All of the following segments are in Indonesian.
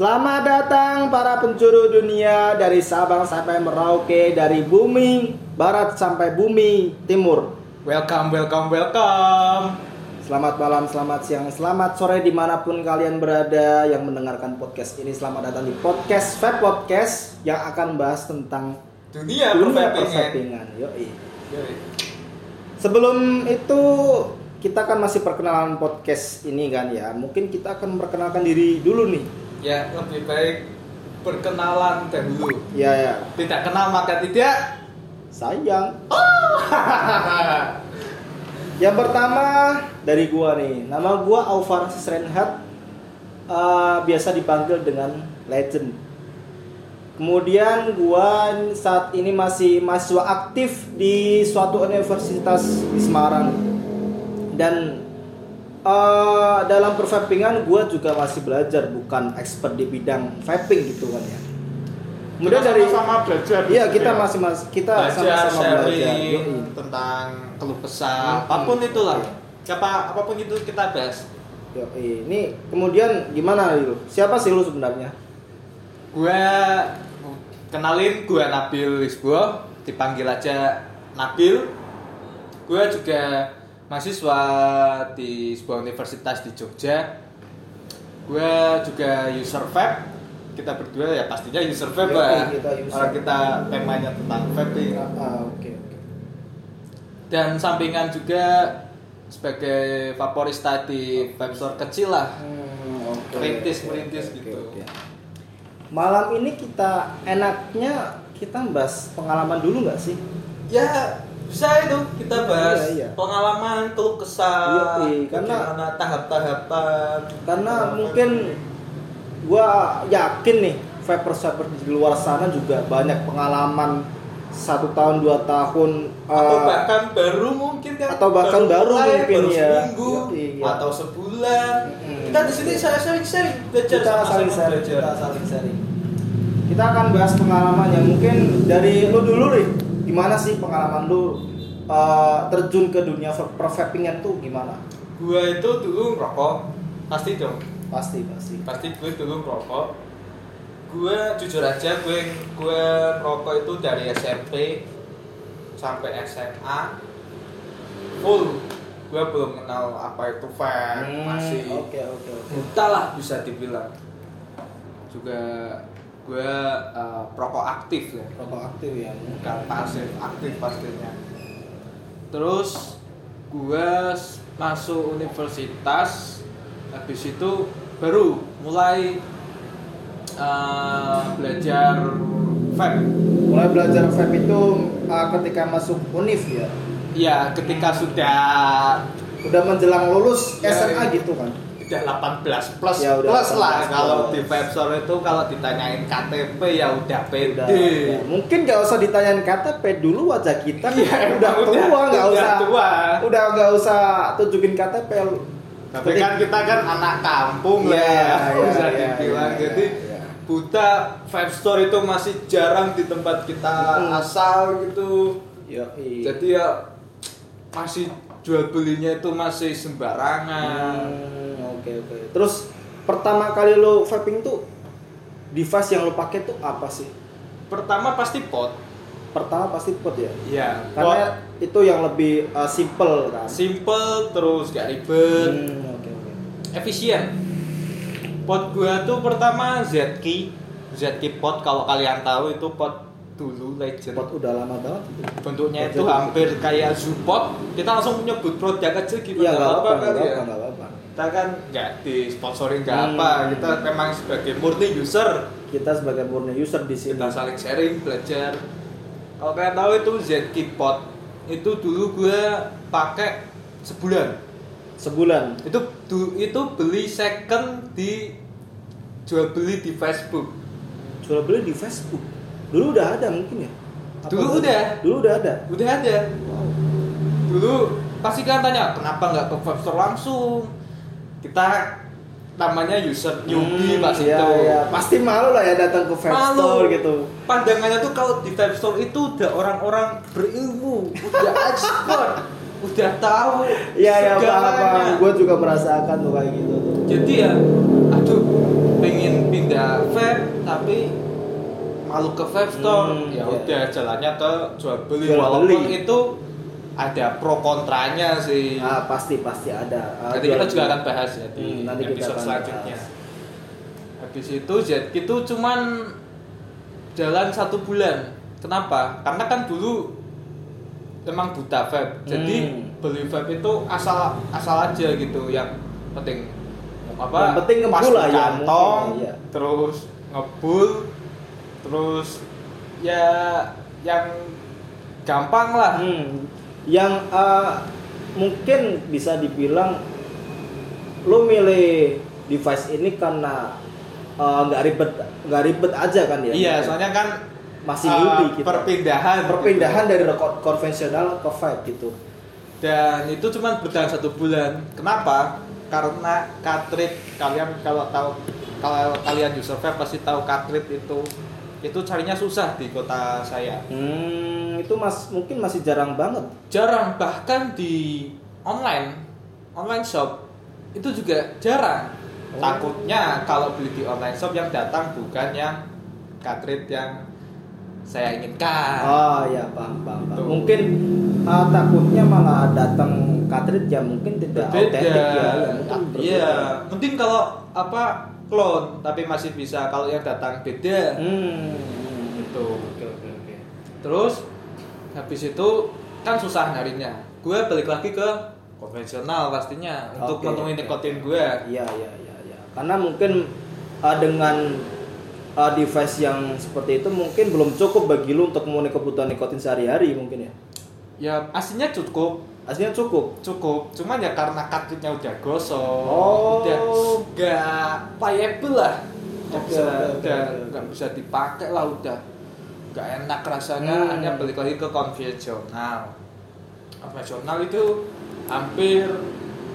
Selamat datang para pencuru dunia dari Sabang sampai Merauke, dari bumi barat sampai bumi timur. Welcome, welcome, welcome. Selamat malam, selamat siang, selamat sore di mana pun kalian berada yang mendengarkan podcast ini. Selamat datang di podcast Vape Podcast yang akan bahas tentang Dunia, dunia perfapingan. persepingan. Yoi. Yoi. Sebelum itu kita kan masih perkenalan podcast ini kan ya. Mungkin kita akan memperkenalkan diri dulu nih. Ya, lebih baik perkenalan dahulu. Ya ya, Tidak kenal maka tidak. sayang. Yang pertama dari gua nih, nama gua Alvar Renhat, Eh, biasa dipanggil dengan Legend. Kemudian gua saat ini masih mahasiswa aktif di suatu universitas di Semarang dan eh, dalam perfapingan gua juga masih belajar, bukan expert di bidang vaping gitu kan ya. Kemudian Kita dari sama belajar. Iya gitu kita ya. masih mas kita belajar, sama-sama belajar. Yoi. tentang keluh kesah, Hmm. apa pun itulah. Siapa apa pun itu kita bahas. Yoi. Ini kemudian gimana lu? Siapa sih lu sebenarnya? Gue kenalin gue Nabil Lisbo, dipanggil aja Nabil. Gue juga mahasiswa di sebuah universitas di Jogja. Gue juga user vape. Kita berdua ya pastinya user vape Yoi, lah. Orang kita temanya tentang vaping. Ah, ah, oke oke. Dan sampingan juga sebagai vaporista di vape store kecil lah. Hmm, oke. Merintis, oke, gitu. oke. Malam ini kita enaknya kita bahas pengalaman dulu nggak sih? Ya bisa itu kita bahas Iya, iya. pengalaman keluh kesah Iya, iya, karena- tahap-tahapan Karena Pengalaman. mungkin gua yakin nih vapers vapers di luar sana juga banyak pengalaman satu tahun dua tahun atau eh, bahkan baru mungkin kan atau bahkan baru mulai, mungkin baru ya. seminggu Iya, iya. atau sebulan Mm-mm. kita di sini saya sharing sharing belajar kita saling sharing belajar. kita saling sharing kita akan bahas pengalamannya mungkin dari lu dulu nih gimana sih pengalaman lu uh, terjun ke dunia per- perfapingan tuh gimana? Gua itu dulu ngerokok. Pasti dong. Pasti pasti. Pasti gue dulu ngerokok. Gue jujur aja gue gue ngerokok itu dari SMP sampai SMA full. Gue belum kenal apa itu vape Hmm, masih oke oke oke. buta lah bisa dibilang. Juga gue uh, perokok aktif ya. Rokok aktif ya bukan pasif aktif pastinya terus gue masuk universitas habis itu baru mulai uh, belajar vape mulai belajar vape itu uh, ketika masuk univ ya? Ya ketika sudah udah menjelang lulus Ya, SMA ya. gitu kan udah 18 plus Ya, udah plus lah 18 kalau di vape store itu kalau ditanyain KTP ya udah pede udah ya. mungkin gak usah ditanyain KTP dulu wajah kita Iya, udah udah- tua nggak udah usah tua. udah nggak usah tunjukin KTP Tapi kan kita kan anak kampung Iya, lah ya, iya, bisa iya, dibilang. iya, Jadi iya. buta vape store itu masih jarang di tempat kita Hmm. asal gitu. Yoi. Jadi ya masih jual belinya itu masih sembarangan. Hmm, oke oke. Terus pertama kali lo vaping tuh device yang lo pakai tuh apa sih? Pertama pasti pot. Pertama pasti pot ya. Iya. Karena itu yang lebih uh, simple kan. simple terus gak ribet, Hmm, oke oke. efisien. Pot gua tuh pertama Zkey, Zkey pot kalau kalian tahu itu pot dulu legend. Pot udah lama banget itu. bentuknya Pot itu hampir kayak Zupot kita langsung menyebut produk aja gitu Iya apa-apa, nggak kali ya. nggak apa-apa. Kita kan nggak disponsorin nggak Hmm. apa kita memang sebagai murni user Kita sebagai murni user di sini. kita saling sharing belajar kalau kalian tahu itu Zkey Pot itu dulu gue pakai sebulan Sebulan. itu du- itu beli second di jual beli di Facebook Jual beli di Facebook. Dulu udah ada mungkin ya? Apa Dulu udah. Dulu udah ada. udah ada Wow. dulu pasti kalian tanya kenapa nggak ke web store langsung kita namanya user newbie Hmm, pas iya, itu iya. Pasti malu lah ya datang ke vape Malu. store gitu. pandangannya tuh kalau di vape store itu udah orang-orang berilmu udah expert udah tahu Iya ya apa apa. segalanya. Gue juga merasakan tuh kayak gitu tuh. jadi ya aduh pengen pindah tapi malu ke vape store Hmm, ya iya. udah jalannya ke jual beli Jual walaupun beli. itu ada pro kontranya sih Ah, pasti pasti ada. Ah, nanti kita juga akan bahas ya di Hmm, nanti kita episode akan selanjutnya bahas. habis itu jet itu cuman jalan satu bulan kenapa karena kan dulu emang buta vape jadi Hmm. beli vape itu asal asal aja gitu yang penting apa Yang penting ngebul lah ya, kantong iya. terus ngebul terus ya yang gampang lah Hmm. Yang ah, mungkin bisa dibilang lo milih device ini karena ah, nggak ribet nggak ribet aja kan ya? iya soalnya kan masih uh, kita. perpindahan perpindahan gitu. dari konvensional ke vape gitu. dan itu cuma bertahan satu bulan kenapa karena cartridge kalian kalau tahu kalau kalian user vape pasti tahu cartridge itu itu carinya susah di kota saya Hmm, itu mas mungkin masih jarang banget. jarang bahkan di online online shop itu juga jarang Oh. takutnya kalau beli di online shop yang datang bukan yang cartridge yang saya inginkan Oh ya paham paham. paham. Tuh. Mungkin ah, takutnya malah datang cartridge ya mungkin tidak berbeda autentik ya. ya mungkin iya berbeda. mending kalau apa clone tapi masih bisa kalau yang datang beda Hmm. gitu Oke oke oke. terus habis itu kan susah nyarinya gue balik lagi ke konvensional pastinya untuk Oke, memenuhi oke, nikotin gue Iya iya iya iya. Karena mungkin ah, dengan ah, device yang seperti itu mungkin belum cukup bagi lu untuk memenuhi kebutuhan nikotin sehari-hari mungkin ya. ya aslinya cukup Aslinya cukup. cukup cuman ya karena cartridge-nya udah gosong Oh. udah gak payable lah nggak udah oke. nggak bisa dipakai lah udah gak enak rasanya Hmm. hanya balik lagi ke konvensional konvensional itu hampir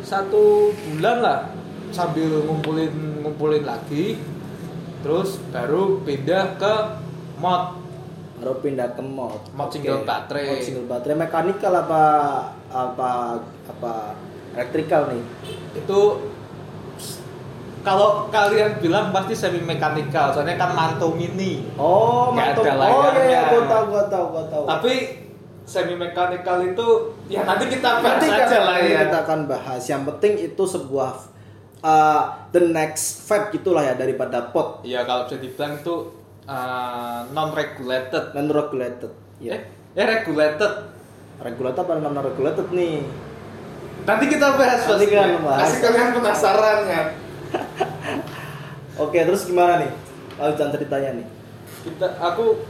satu bulan lah sambil ngumpulin ngumpulin lagi terus baru pindah ke mod Baru pindah ke mod. Mod Oke. single baterai. Mod single baterai mekanikal apa apa apa elektrikal nih. itu kalau kalian bilang pasti semi mekanikal soalnya kan manto mini Oh, mantap. ada Oh iya, iya, gua tahu, gua tahu, gua tahu. tapi semi mekanikal itu ya nanti kita bahas nanti aja kan lah ya kita akan bahas. Yang penting itu sebuah uh, the next vape gitulah ya daripada pot ya kalau bisa dibilang itu non regulated non regulated. eh, Ya. eh regulated Regulated apa non regulated nih? nanti kita bahas Nanti kita bahas. pasti kalian penasaran ya Oke, terus gimana nih? Lanjutan ceritanya nih. kita aku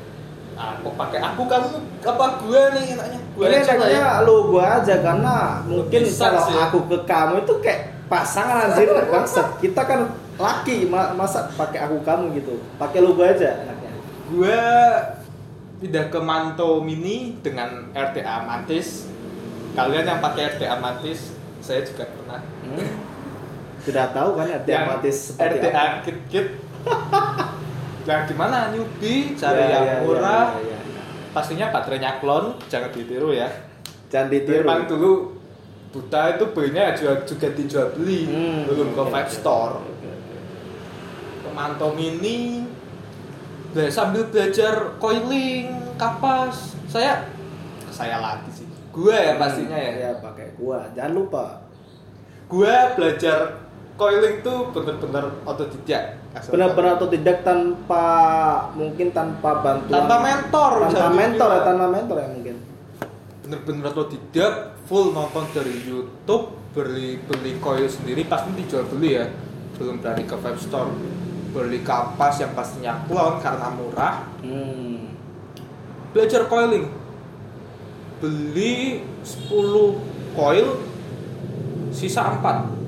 aku pakai aku kamu apa gue nih enaknya gue Ini lah ya enaknya lu gua aja karena mungkin Bisa kalau sih. aku ke kamu itu kayak pasangan anjir bangsat. Kita kan laki ma- masa pakai aku kamu gitu. Pakai lu gua aja enaknya. gue pindah ke Manto Mini dengan RTA Mantis. Kalian yang pakai RTA Mantis, saya juga pernah. Hmm. Sudah tahu kan ya Yang diamatis seperti RTA apa? kit kit. Nah gimana newbie cari Ya, yang ya, murah, ya, ya, ya. pastinya baterainya klon, jangan ditiru ya. Jangan ditiru. Memang dulu buta itu belinya juga, juga dijual beli, Hmm, belum ke vape store. Manto Mini, sambil belajar coiling, kapas, saya saya lagi sih. Gue ya pastinya ya. Ya pakai gua. Jangan lupa. Gue belajar coiling tuh bener-bener otodidak. Benar-benar atau tidak tanpa mungkin tanpa bantuan tanpa mentor, tanpa mentor ya tanpa mentor ya mungkin bener-bener otodidak, full nonton dari YouTube, beli beli coil sendiri pasti dijual beli ya. Belum berani ke vape store. Beli kapas yang pastinya clone karena murah. hmm. Belajar coiling. Beli 10 coil sisa 4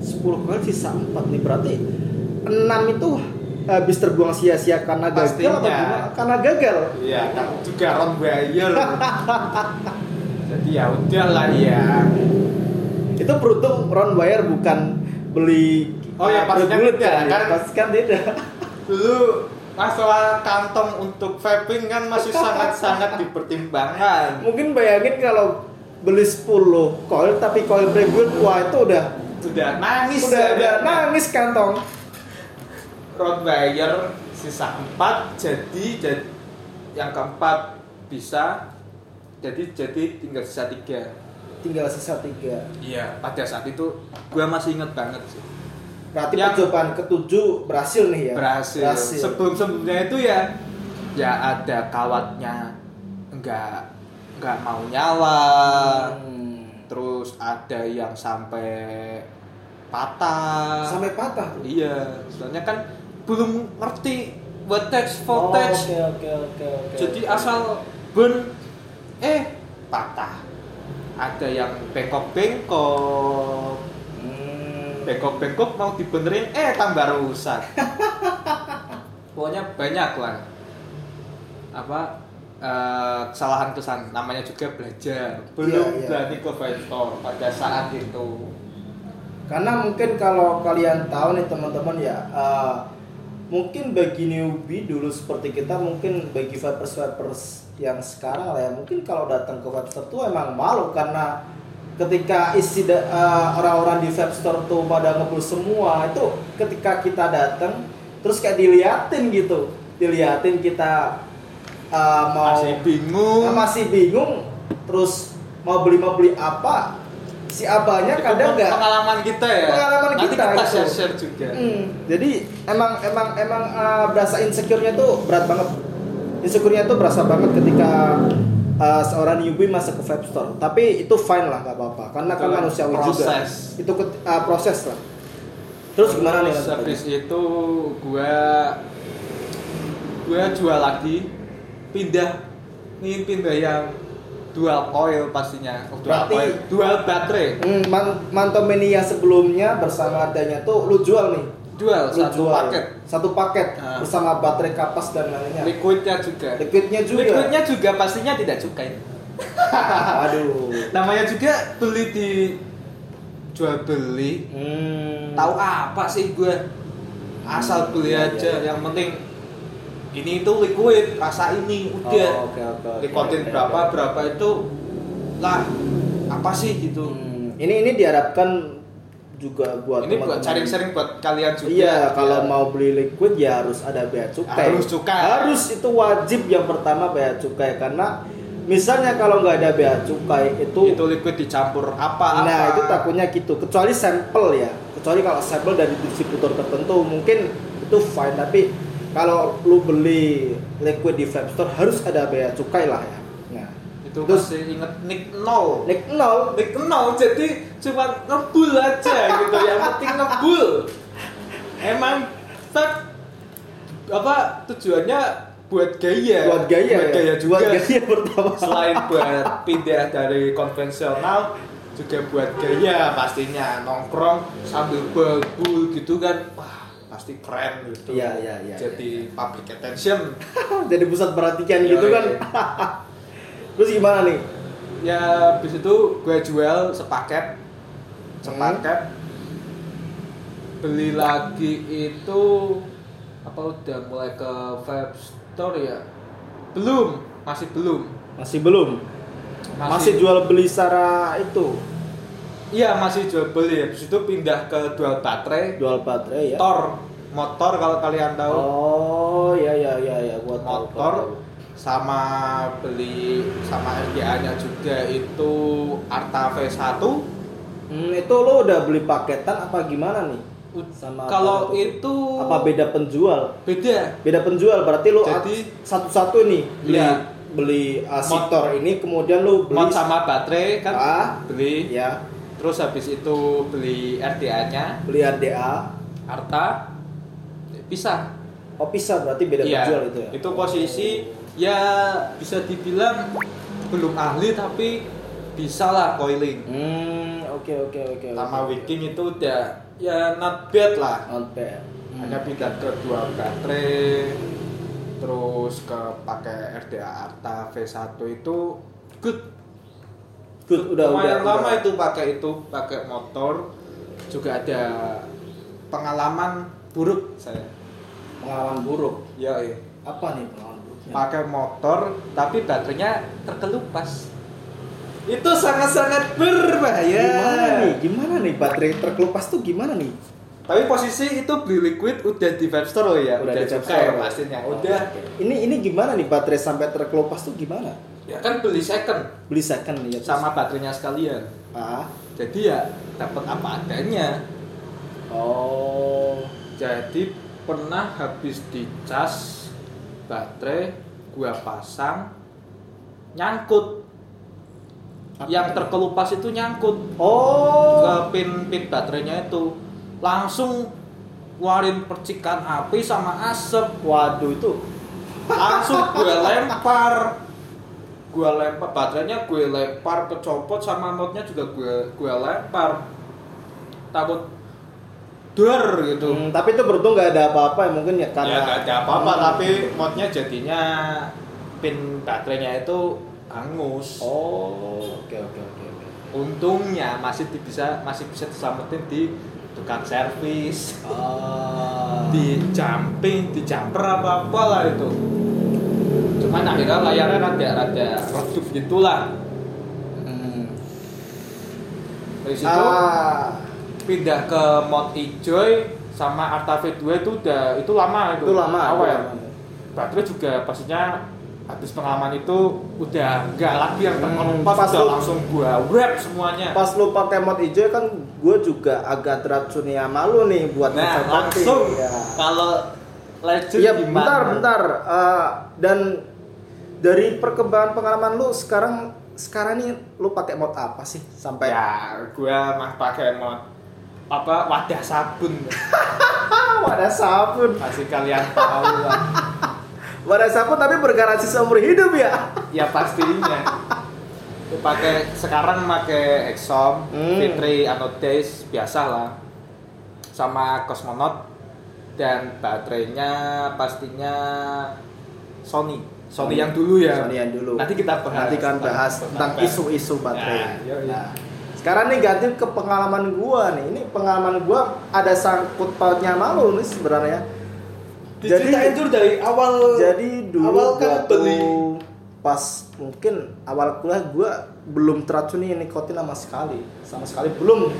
10 kali sisa 4 nih berarti 6 itu habis terbuang sia-sia karena gagal Pastinya. atau gimana? Karena gagal. Iya, kamu juga Ron Bayer. Jadi ya udahlah ya. Itu beruntung Ron Wire bukan beli Oh ya, tidak, kan, ya? kan? Pasti kan tidak. Dulu masalah kantong untuk vaping kan masih sangat-sangat dipertimbangkan. Mungkin bayangin kalau beli 10 coil tapi coil regulate wah itu udah Sudah nangis udah ya, udah nangis kantong. Bayer sisa empat jadi jadi yang keempat bisa jadi jadi tinggal sisa tiga tinggal sisa tiga iya pada saat itu gue masih inget banget sih berarti Yang- percobaan ketujuh berhasil nih ya berhasil. Sebelum sebelumnya itu ya ya ada kawatnya enggak enggak mau nyala. Hmm. Terus ada yang sampai patah. sampai patah tuh Iya, soalnya kan belum ngerti voltage Oh, voltage. oke oke oke oke Jadi oke. asal ben eh patah. Ada yang bengkok-bengkok. Hmm. bengkok-bengkok mau dibenerin eh tambah rusak pokoknya banyak lah apa eh, kesalahan kesalahan namanya juga belajar belum Iya, iya. berani ke store pada saat itu Karena mungkin kalau kalian tahu nih teman-teman ya, eh, mungkin bagi newbie dulu seperti kita, mungkin bagi vapers vapers yang sekarang lah ya, mungkin kalau datang ke vape store tuh emang malu karena ketika isi eh, orang-orang di vape store tuh pada ngebul semua itu ketika kita datang terus kayak diliatin gitu, diliatin kita eh, mau masih bingung. Nah, masih bingung terus mau beli mau beli apa si abahnya Itu kadang nggak pengalaman kita ya. Pengalaman nanti kita, kita itu. share share juga. Hmm, jadi emang emang emang uh, berasa insecure-nya tuh berat banget. Insecure-nya tuh berasa banget ketika uh, seorang newbie masuk ke vape store. Tapi itu fine lah nggak apa-apa. Karena kan Itu manusiawi juga. proses. itu ke- uh, proses lah. Terus gimana nih Terus Mas? habis itu gua gua jual lagi pindah nih pindah yang dual coil pastinya. Oh, dual Berarti- coil dual baterai. Hmm, man, Mantomania sebelumnya bersama adanya tuh lu jual nih. Dual lu satu jual. paket. Satu paket Ah. bersama baterai kapas dan lainnya. Liquidnya juga. Liquidnya juga. Liquidnya juga pastinya tidak cukai aduh. Namanya juga beli di jual beli. Hmm. tahu apa sih gue? Asal beli Iya, aja. iya, iya. yang penting ini itu liquid rasa ini udah Oh, oke, Nikotin oke, berapa berapa itu lah apa sih gitu Hmm, ini ini diharapkan juga buat ini buat sharing-sharing buat kalian juga Iya, kalau mau beli liquid ya harus ada bea cukai. Harus cukai. Harus itu wajib yang pertama bea cukai karena misalnya kalau nggak ada bea cukai itu, itu liquid dicampur apa nah apa itu takutnya gitu. Kecuali sampel ya. Kecuali kalau sampel dari distributor tertentu mungkin itu fine tapi kalau lu beli liquid di vape store harus ada bea cukai lah ya. Nah, itu Terus- inget nick nol. Nick nol. Nick nol jadi cuma ngebul aja gitu yang penting ngebul. Emang tak apa tujuannya buat gaya? Buat gaya buat ya. gaya juga. Buat gaya pertama. selain buat pindah dari konvensional juga buat gaya pastinya. Nongkrong sambil babul gitu kan. Wah pasti keren gitu. Iya, iya, iya, jadi public attention. Jadi pusat perhatian Iya, gitu kan. Terus gimana nih? ya habis itu gue jual sepaket. Sepaket. Beli lagi itu apa udah mulai ke vape store ya? Belum masih belum. Masih belum. Masih, jual beli secara itu, iya masih jual beli. Habis itu pindah ke dual baterai. Jual baterai ya. motor motor kalau kalian tahu Oh, ya ya ya ya, gua tahu. gua motor tahu. sama beli sama RGA nya juga itu Arta V1 Hmm, itu lo udah beli paketan apa gimana nih? Sama kalau apa itu apa beda penjual? beda Beda penjual berarti lo Jadi- satu-satu nih beli Iya. beli uh, Sitor ini kemudian lo beli mod sama baterai kan Ah, beli ya, terus habis itu beli RDA nya beli RDA. Arta bisa Oh, pisah berarti beda iya penjual itu ya. itu posisi ya bisa dibilang belum ahli tapi bisa lah coiling Hmm, oke oke oke. sama oke. wicking itu udah ya not bad lah Not bad. Hmm. hanya pindah ke dua baterai terus ke pakai RDA Arta V1 itu good Good, udah lumayan udah. lama udah. itu pakai itu pakai motor juga ada pengalaman buruk saya Pengalaman buruk. ya iya. Apa nih pengalaman buruknya? pakai motor tapi baterainya terkelupas itu sangat-sangat berbahaya Gimana nih? Gimana nih baterai terkelupas tuh gimana nih? Tapi posisi itu beli liquid udah di vape store loh ya, udah, di juga Webstore. ya pastinya. Oh, Udah. Ini ini gimana nih baterai sampai terkelupas tuh gimana? Ya kan beli second Beli second ya terus- sama baterainya sekalian. ah. Jadi ya dapat apa adanya. Oh. Jadi pernah habis dicas baterai gua pasang nyangkut. Apa Yang terkelupas itu nyangkut Oh. ke pin pin baterainya itu. Langsung ngeluarin percikan api sama asap. Waduh itu. Langsung gue lempar. Gue lempar baterainya gue lempar ke copot sama notnya juga gue gue lempar. Takut dor gitu. Hmm, tapi itu beruntung nggak ada apa-apa ya mungkin ya karena ya gak ada apa-apa Hmm. tapi modnya jadinya pin baterainya itu hangus Oh, oke oke oke oke. untungnya masih bisa masih bisa diselamatin di tukang servis Ah. di jumping di jumper apa apa lah itu cuman akhirnya layarnya rada rada redup gitulah Hmm. dari situ Ah, pindah ke mod ijoy sama Arta V2 itu udah itu lama itu itu lama. itu awal lama. baterai juga pastinya habis pengalaman itu udah nggak lagi yang Hmm, pas udah lu- langsung gua wrap semuanya Pas lu pakai mod hijau kan gue juga agak teracuni sama lu nih buat nah langsung Ya. kalau legend Iya, gimana bentar, bentar. Eh, dan dari perkembangan pengalaman lu sekarang sekarang nih lu pakai mod apa sih sampai ya gua mah pakai mod apa wadah sabun Ah, wadah sabun. masih kalian tahu lah Wadah sabun tapi bergaransi seumur hidup ya. ya pastinya pakai sekarang pakai Exxon Hmm. Fitri Anodays biasa lah sama Cosmonaut dan baterainya pastinya Sony Sony yang dulu ya Sony yang dulu. nanti kita bahas Nanti kan bahas tentang isu-isu baterai. Ya, yoi. Nah, sekarang nih ganti ke pengalaman gua nih. Ini pengalaman gua ada sangkut pautnya malu nih sebenarnya. Diceritain dulu dari awal Jadi dulu awal kan beli pas mungkin awal kuliah gua belum teracuni nikotin sama sekali, sama sekali belum.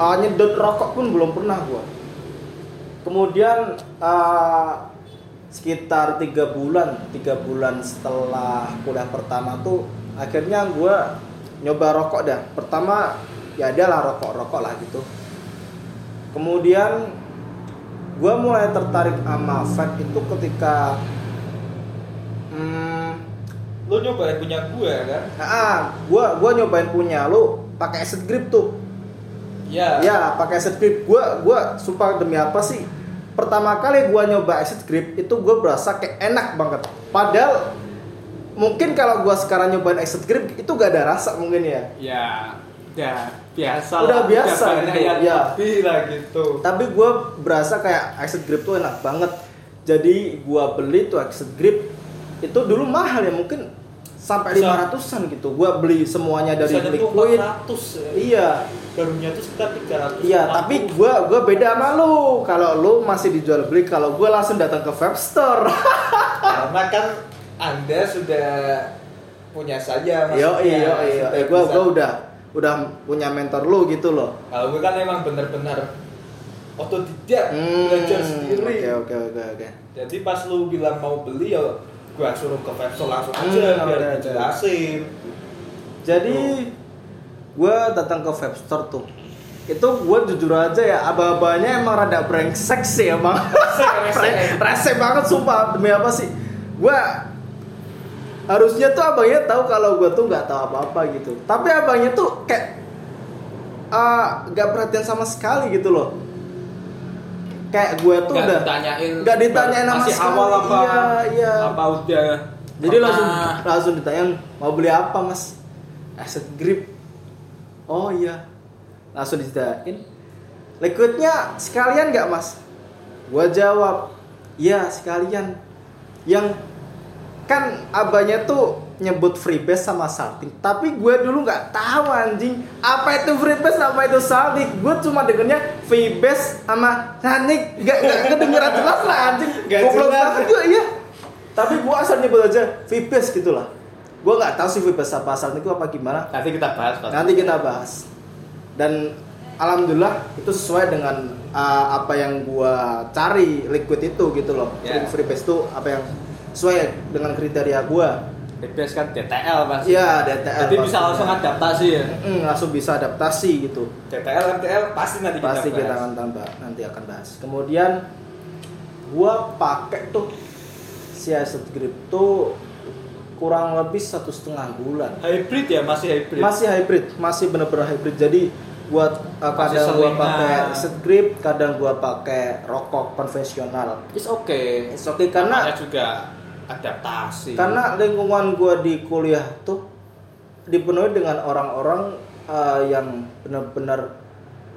Uh, nyedot rokok pun belum pernah gua. Kemudian uh, sekitar tiga bulan, tiga bulan setelah kuliah pertama tuh akhirnya gua nyoba rokok dah. Pertama ya adalah rokok-rokok lah gitu. Kemudian gue mulai tertarik sama vape itu ketika hmm, lu nyobain punya gue kan? Ah gue gua nyobain punya. Lu pakai acid grip tuh. Ya. Ya pakai acid grip. Gue gua sumpah demi apa sih? Pertama kali gue nyoba acid grip itu gue berasa kayak enak banget. Padahal mungkin kalau gue sekarang nyobain acid grip itu gak ada rasa mungkin ya? Ya udah biasa Udah lah, biasa gitu, ya. lebih lah gitu. Tapi gue berasa kayak acid grip tuh enak banget. Jadi gue beli tuh acid grip itu dulu mahal ya mungkin sampai lima ratusan gitu. Gue beli semuanya dari liquid. 400 ya. iya. Barunya tuh sekitar 300 iya tapi gue gua beda sama lu. Kalau lu masih dijual beli kalau gue langsung datang ke store karena kan anda sudah punya saja yo iya iya Sudah gue gua udah udah punya mentor lu gitu loh kalau gue kan emang bener-bener otodidak Hmm, belajar sendiri oke oke oke oke jadi pas lu bilang mau beli ya gua suruh ke website langsung aja Hmm, biar oke. dijelasin Jadi gue datang ke vape store tuh. Itu gue jujur aja ya, aba-abanya emang rada brengsek sih emang. rese. Rese banget sumpah demi apa sih? Gue harusnya tuh abangnya tahu kalau gue tuh nggak tahu apa-apa gitu. Tapi abangnya tuh kayak ah, nggak perhatian sama sekali gitu loh. Kayak gue tuh Nggak udah ditanyain nggak ditanyain sama masih sekali. awal apa Iya, iya. apa udah Jadi langsung langsung ditanya mau beli apa mas? Acid grip. Oh iya. Langsung ditanyain. Liquidnya sekalian nggak mas? Gua jawab, iya sekalian. Yang kan abahnya tuh nyebut freebase sama salting tapi gue dulu nggak tahu anjing. Apa itu freebase apa itu salting gue cuma dengernya freebase sama salting nggak nggak kedengeran jelas lah anjing. Goblok jelas. banget gue iya. Tapi gue asal nyebut aja freebase gitu lah gue nggak tahu sih freebase apa salting itu apa gimana. Nanti kita bahas Pak. nanti kita bahas. Dan alhamdulillah itu sesuai dengan uh, apa yang gua cari liquid itu gitu loh. Ya. free base itu apa yang sesuai dengan kriteria gua. Bebas kan DTL pasti. iya DTL Jadi bisa langsung adaptasi ya. Mm, langsung bisa adaptasi gitu. DTL MTL pasti nanti pasti kita kita bahas. akan tambah nanti akan bahas. Kemudian gua pakai tuh si asset grip tuh kurang lebih satu setengah bulan. Hybrid ya? Masih hybrid. masih hybrid masih bener-bener hybrid. Jadi buat uh, kadang gua pakai set grip kadang gua pakai rokok konvensional. It's okay. It's okay, karena- Namanya juga adaptasi. karena lingkungan gua di kuliah tuh dipenuhi dengan orang-orang uh, yang benar-benar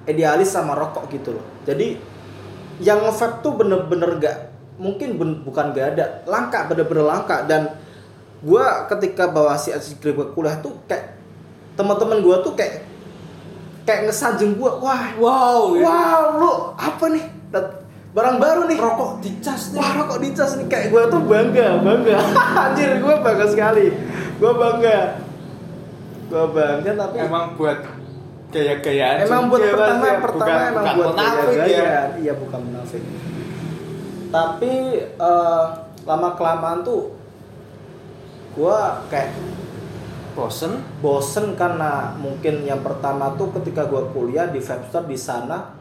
idealis sama rokok gitu loh jadi yang nge-vape tuh bener-bener gak mungkin ben- bukan gak ada langka bener-bener langka dan gua ketika bawa si Grip ke kuliah tuh kayak teman-teman gua tuh kayak kayak ngesajeng gua wah wow. gitu. wow lu apa nih barang baru nih Rokok dicas nih. Wah rokok dicas nih kayak gue tuh bangga, bangga. Anjir gue bangga sekali. Gue bangga. Gue bangga tapi Emang buat gaya-gayaan. emang buat juga, pertama ya. pertama Bukan- emang bukan buat munafik gaya ya. Iya bukan munafik. Tapi eh, lama kelamaan tuh gue kayak Bosen. bosen karena mungkin yang pertama tuh ketika gue kuliah di Webster di sana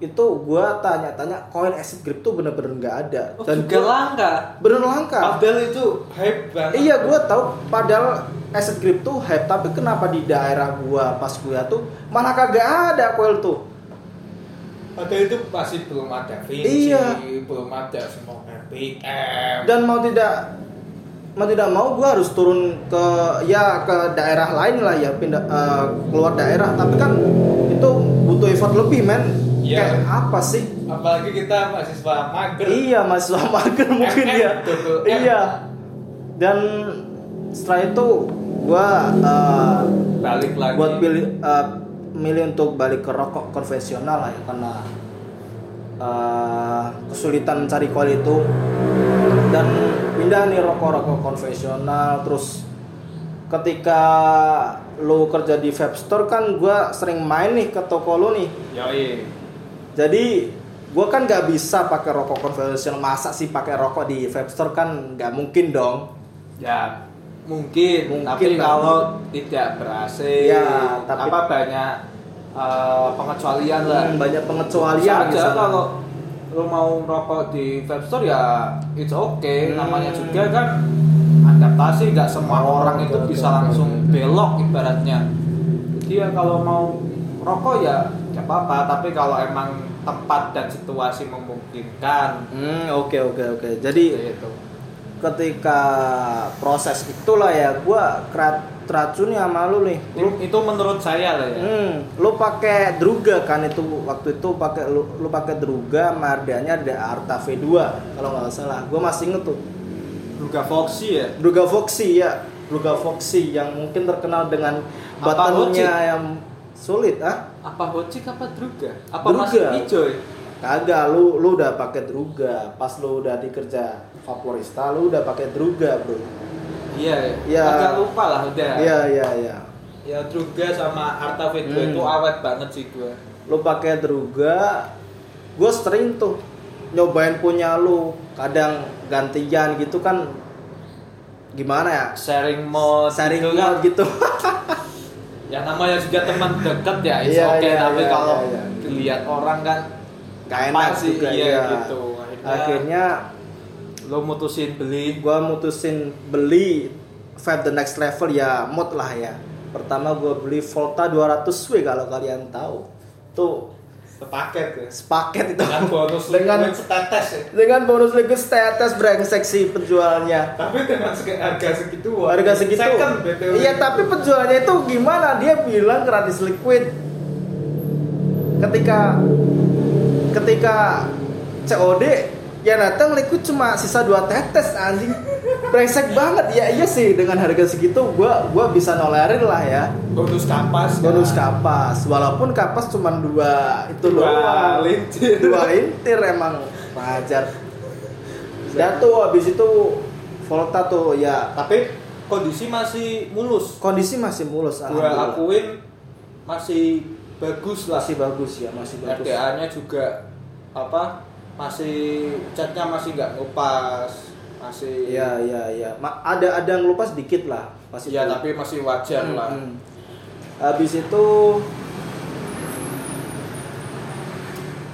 itu gue tanya-tanya koin acid grip tuh bener-bener nggak ada Oh, dan juga gua- langka. bener langka Padahal itu hype banget. Iya, gue tahu. Padahal asset grip tuh hype, tapi kenapa di daerah gua pas kuliah tuh malah kagak ada coil tuh? Padahal itu masih belum ada Vinci, Iya. belum ada semua RPM. Dan mau tidak mau tidak mau gua harus turun ke ya ke daerah lain lah ya pindah eh, keluar daerah. Tapi kan itu butuh effort lebih men. Iya. Kayak apa sih? Apalagi kita mahasiswa mager. Iya, mahasiswa mager mungkin MM, ya. Iya. Dan setelah itu gua eh, Balik lagi. buat pilih eh, milih untuk balik ke rokok konvensional lah ya karena eh, kesulitan mencari coil itu dan pindah nih rokok-rokok konvensional terus ketika lu kerja di vape store kan gua sering main nih ke toko lu nih Yoi. Jadi gua kan nggak bisa pakai rokok konvensional masa sih pakai rokok di vape store kan nggak mungkin dong Ya mungkin, Mungkin tapi lah. kalau tidak berhasil, Ya, tapi- apa banyak eh, pengecualian lah. Hmm, banyak pengecualian aja sana. kalau lu mau rokok di vape store ya it's okay. Hmm. Namanya juga kan adaptasi, nggak semua Oh, orang itu bisa langsung belok ibaratnya. Jadi ya kalau mau rokok ya nggak apa-apa, tapi kalau emang tempat dan situasi memungkinkan, Hmm, oke oke oke. Jadi gitu. ketika proses itulah ya gua kerat teracuni sama lu nih. Lu Itu menurut saya lah ya. Hmm, lu pakai Druga kan itu waktu itu pakai lu, lu pakai Druga Mardanya ada Arta V2 kalau nggak salah. Gua masih inget tuh. Luka Foxy ya. Druga Foxy ya. Druga Foxy yang mungkin terkenal dengan buttonnya yang sulit ah. Apa Hocik apa Druga? Apa Druga. masih hijau ya? Kagak, lu lu udah pakai Druga. Pas lu udah dikerja Vaporista, lu udah pakai Druga, Bro. Iya, Iya. agak lupa lah udah. Iya, iya, iya. Ya Druga sama Arta V2 Hmm. itu awet banget sih gua. lu pakai druga gue sering tuh nyobain punya lu kadang gantian gitu kan gimana ya Sharing mode sharing gitu mode kan. gitu Ya namanya juga teman deket ya, it's Iya, okay. iya, Tapi iya, kalau iya, iya. dilihat orang kan Gak enak sih juga, iya, iya. gitu. Akhirnya, akhirnya lo mutusin beli gue mutusin beli Vape the next level ya mod lah ya pertama gue beli Volta 200W kalau kalian tahu tuh sepaket ya. sepaket itu. Dengan bonus dengan setetes ya. dengan bonus liquid status brengsek sih penjualnya. Tapi dengan harga segitu wah, harga segitu. Second BTW. iya tapi penjualnya itu gimana? Dia bilang gratis liquid. Ketika ketika COD ya datang liquid cuma sisa dua tetes anjing brengsek banget. Ya iya sih dengan harga segitu gua gua bisa nolerin lah ya. Bonus kapas kan. bonus kapas. Walaupun kapas cuma dua itu Dua doang. lintir. dua lintir emang. Wajar. Dan tuh habis itu Volta tuh ya. Tapi kondisi masih mulus. Kondisi masih mulus gua akuin masih bagus lah. Masih bagus ya masih bagus. RDA-nya juga apa masih catnya masih nggak ngupas masih Iya iya iya. Ma- ada ada yang lupa sedikit lah pasti. Iya, tapi masih wajar Hmm, lah hmm. Habis itu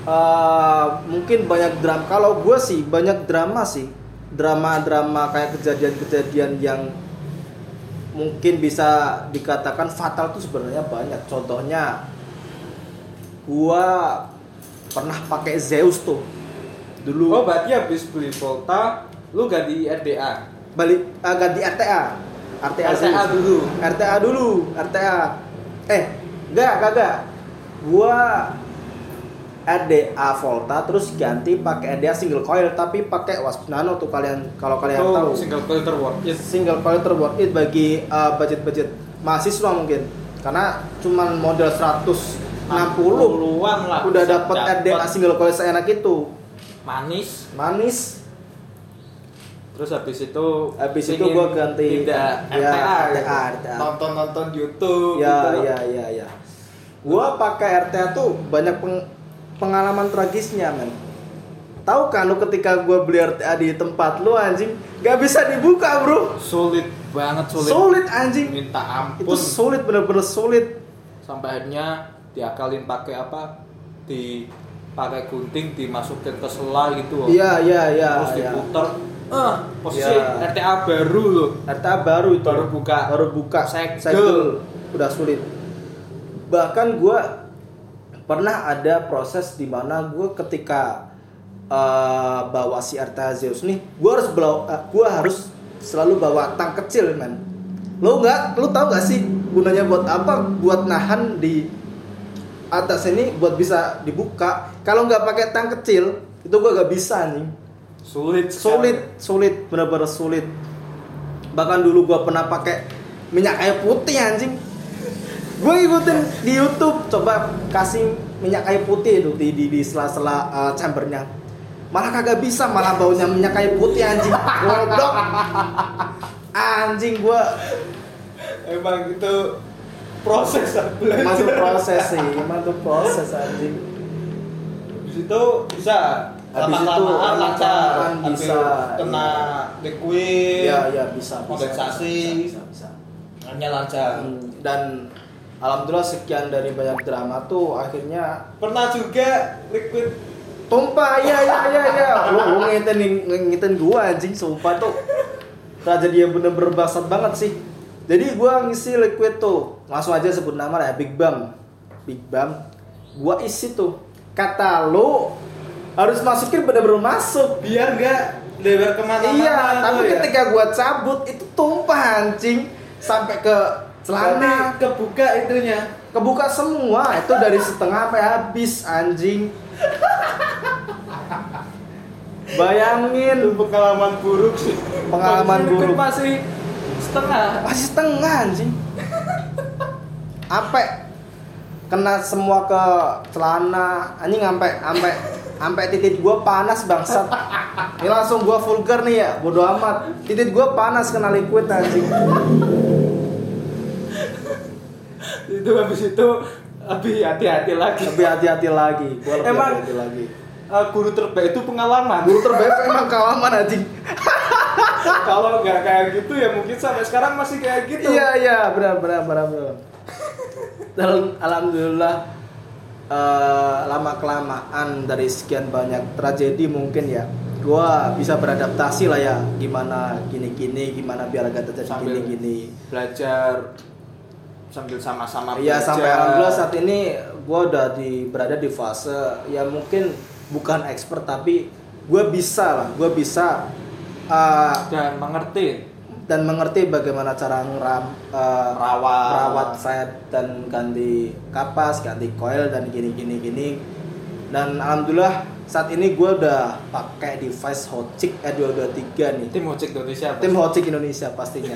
eh, mungkin banyak drama. Kalau gue sih banyak drama sih. Drama-drama kayak kejadian-kejadian yang mungkin bisa dikatakan fatal tuh sebenarnya banyak. Contohnya gua pernah pakai Zeus tuh dulu. oh berarti habis beli Volta lu ganti RDA balik uh, ganti RTA RTA, RTA dulu. RTA dulu RTA eh enggak kagak. Gua RDA Volta terus ganti pakai RDA single coil tapi pakai wasp nano tuh kalian kalau kalian Itu tahu. single coil terworth it single coil terworth it bagi uh, budget-budget mahasiswa mungkin. Karena cuman model 160 puluhan lah. Udah dapat. RDA single coil seenak itu. Manis. Manis terus habis itu Habis itu gua ganti- pindah ya, RTA, RTA, RTA. nonton nonton YouTube ya gitu. ya ya ya. Gua pakai RTA tuh banyak peng- pengalaman tragisnya men. Tahu kan lu ketika gua beli RTA di tempat lu anjing? Gak bisa dibuka bro. Sulit banget sulit, sulit anjing. Minta ampun. itu sulit bener-bener sulit. Sampai akhirnya diakalin pakai apa? Di pakai gunting dimasukin ke sela gitu loh. iya iya iya terus iya. diputer eh posisi Iya. RTA baru loh. RTA baru itu. Baru buka. baru buka. Segel. udah sulit. Bahkan gua pernah ada proses di mana gua ketika eh, bawa si RTA Zeus nih gua harus bawa eh, gua harus selalu bawa tang kecil man lo nggak? Lo tau gak sih gunanya buat apa? Buat nahan di atas ini buat bisa dibuka. Kalau nggak pakai tang kecil itu gua gak bisa nih sulit sulit sulit benar-benar sulit. Bahkan dulu gua pernah pakai minyak kayu putih anjing. Gue ikutin di YouTube coba kasih minyak kayu putih itu di di, di sela-sela uh, chambernya. Malah kagak bisa malah baunya minyak kayu putih anjing. Goblok. Anjing gua. Emang itu proses belajar. Emang tuh proses sih emang tuh proses anjing. Itu bisa Habis itu lancar Ambil bisa, kena liquid ya ya bisa bisa. hanya lancar. Hmm, dan alhamdulillah sekian dari banyak drama tuh akhirnya pernah juga liquid. Tumpah iya iya iya iya. Lu ngingetin ngingetin gua anjing sumpah tuh. Tragedi yang bener-bener bangsat banget sih. Jadi gua ngisi liquid tuh langsung aja sebut nama ya Big Bang. Big Bang. Gua isi tuh. Kata lu harus masukin bener-bener masuk. Biar nggak lebar ke mana-mana iya tapi ya. ketika gua cabut itu tumpah anjing. Sampai ke celana. Berarti kebuka itunya? Kebuka semua. Itu dari setengah sampai habis anjing. Bayangin. Itu pengalaman buruk sih. Pengalaman buruk. masih setengah. Masih setengah anjing. Sampai kena semua ke celana. Anjing sampai sampai sampai titik gua panas bangsat. Ini langsung gua vulgar nih ya bodo amat. Titik gua panas kena liquid anjing. Itu habis itu lebih hati-hati lagi. Lebih hati-hati lagi. Gua lebih Emang- hati-hati lagi. Eh, guru terbaik itu pengalaman. Guru terbaik emang kawaman anjing. Kalau nggak kayak gitu ya mungkin sampai sekarang masih kayak gitu. Iya iya. Benar benar benar benar. Alhamdulillah eh, lama kelamaan dari sekian banyak tragedi mungkin ya, gua bisa beradaptasi lah ya gimana gini gini gimana biar gak terjadi Sambil gini gini. belajar sambil sama-sama Iya sampai alhamdulillah saat ini gua udah di berada di fase ya mungkin bukan expert tapi gua bisa lah, gua bisa eh, dan mengerti dan mengerti bagaimana cara ngeram eh, Rawat. merawat set dan ganti kapas, ganti coil dan gini gini gini. Dan alhamdulillah saat ini gue udah pakai device Hotchkiss E223 nih. tim ojek Indonesia Tim Hotchkiss Indonesia pastinya.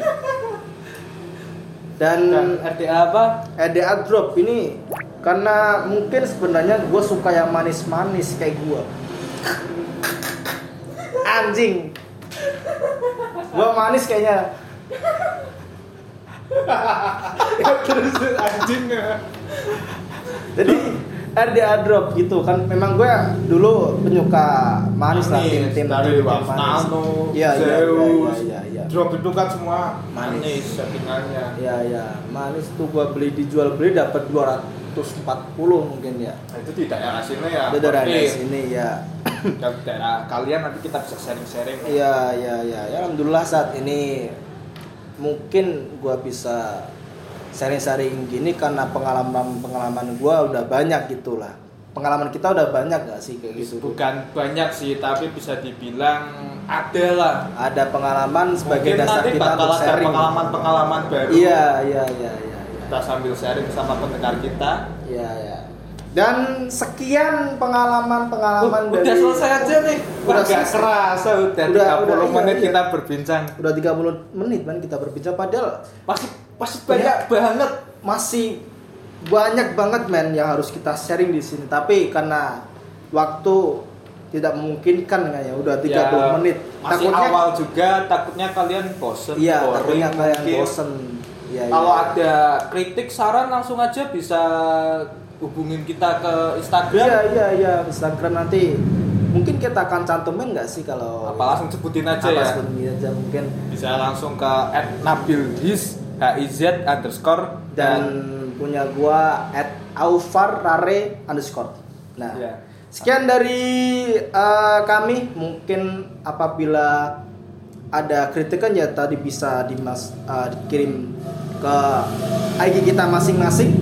Dan, dan RTA apa EDA drop ini karena mungkin sebenarnya gue suka yang manis-manis kayak gue. Anjing. Gue manis kayaknya. terus anjing Jadi RDA drop gitu kan memang gue dulu penyuka manis, lah tim tim dari Iya iya iya Zeus. iya iya. Drop itu kan semua Manis. manis settingannya. Iya iya manis tuh gue beli dijual beli dapat 240 mungkin ya. Nah, itu di daerah sini ya. Itu dari oke. sini ya. Daerah kalian nanti kita bisa sharing-sharing. Iya iya iya ya alhamdulillah saat ini mungkin gue bisa sharing-sharing gini karena pengalaman-pengalaman gue udah banyak gitulah. Pengalaman kita udah banyak gak sih kayak gitu? Bukan banyak sih, tapi bisa dibilang ada lah. Ada pengalaman sebagai Mungkin dasar nanti kita bakal untuk sharing. pengalaman-pengalaman baru. Iya iya iya iya. iya. Kita sambil sharing sama pendengar kita. Iya ya. Dan sekian pengalaman-pengalaman Oh, udah selesai aja nih. Udah gak kerasa udah, Udah, 30 udah, iya, menit iya. kita berbincang. Udah 30 menit kan kita berbincang padahal Pasti pasti banyak banget. masih banyak banget men yang harus kita sharing di sini. Tapi karena waktu tidak memungkinkan ya udah 30 Ya, menit. Masih awal juga takutnya kalian bosen. Iya, boring takutnya kalian mungkin. bosen. Ya, Kalau ya. ada kritik saran langsung aja bisa hubungin kita ke Instagram. Iya iya iya Instagram nanti mungkin kita akan cantumin nggak sih kalau Apa langsung sebutin aja apa ya. sebutin aja mungkin Bisa langsung ke @nabilhis hiz underscore dan punya gua at underscore. Nah, Iya. sekian dari eh, kami. Mungkin apabila ada kritikan ya tadi bisa dimas eh, dikirim ke IG kita masing-masing.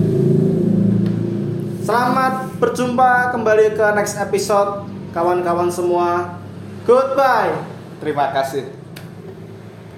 Selamat berjumpa kembali ke next episode kawan-kawan semua. Goodbye. terima kasih.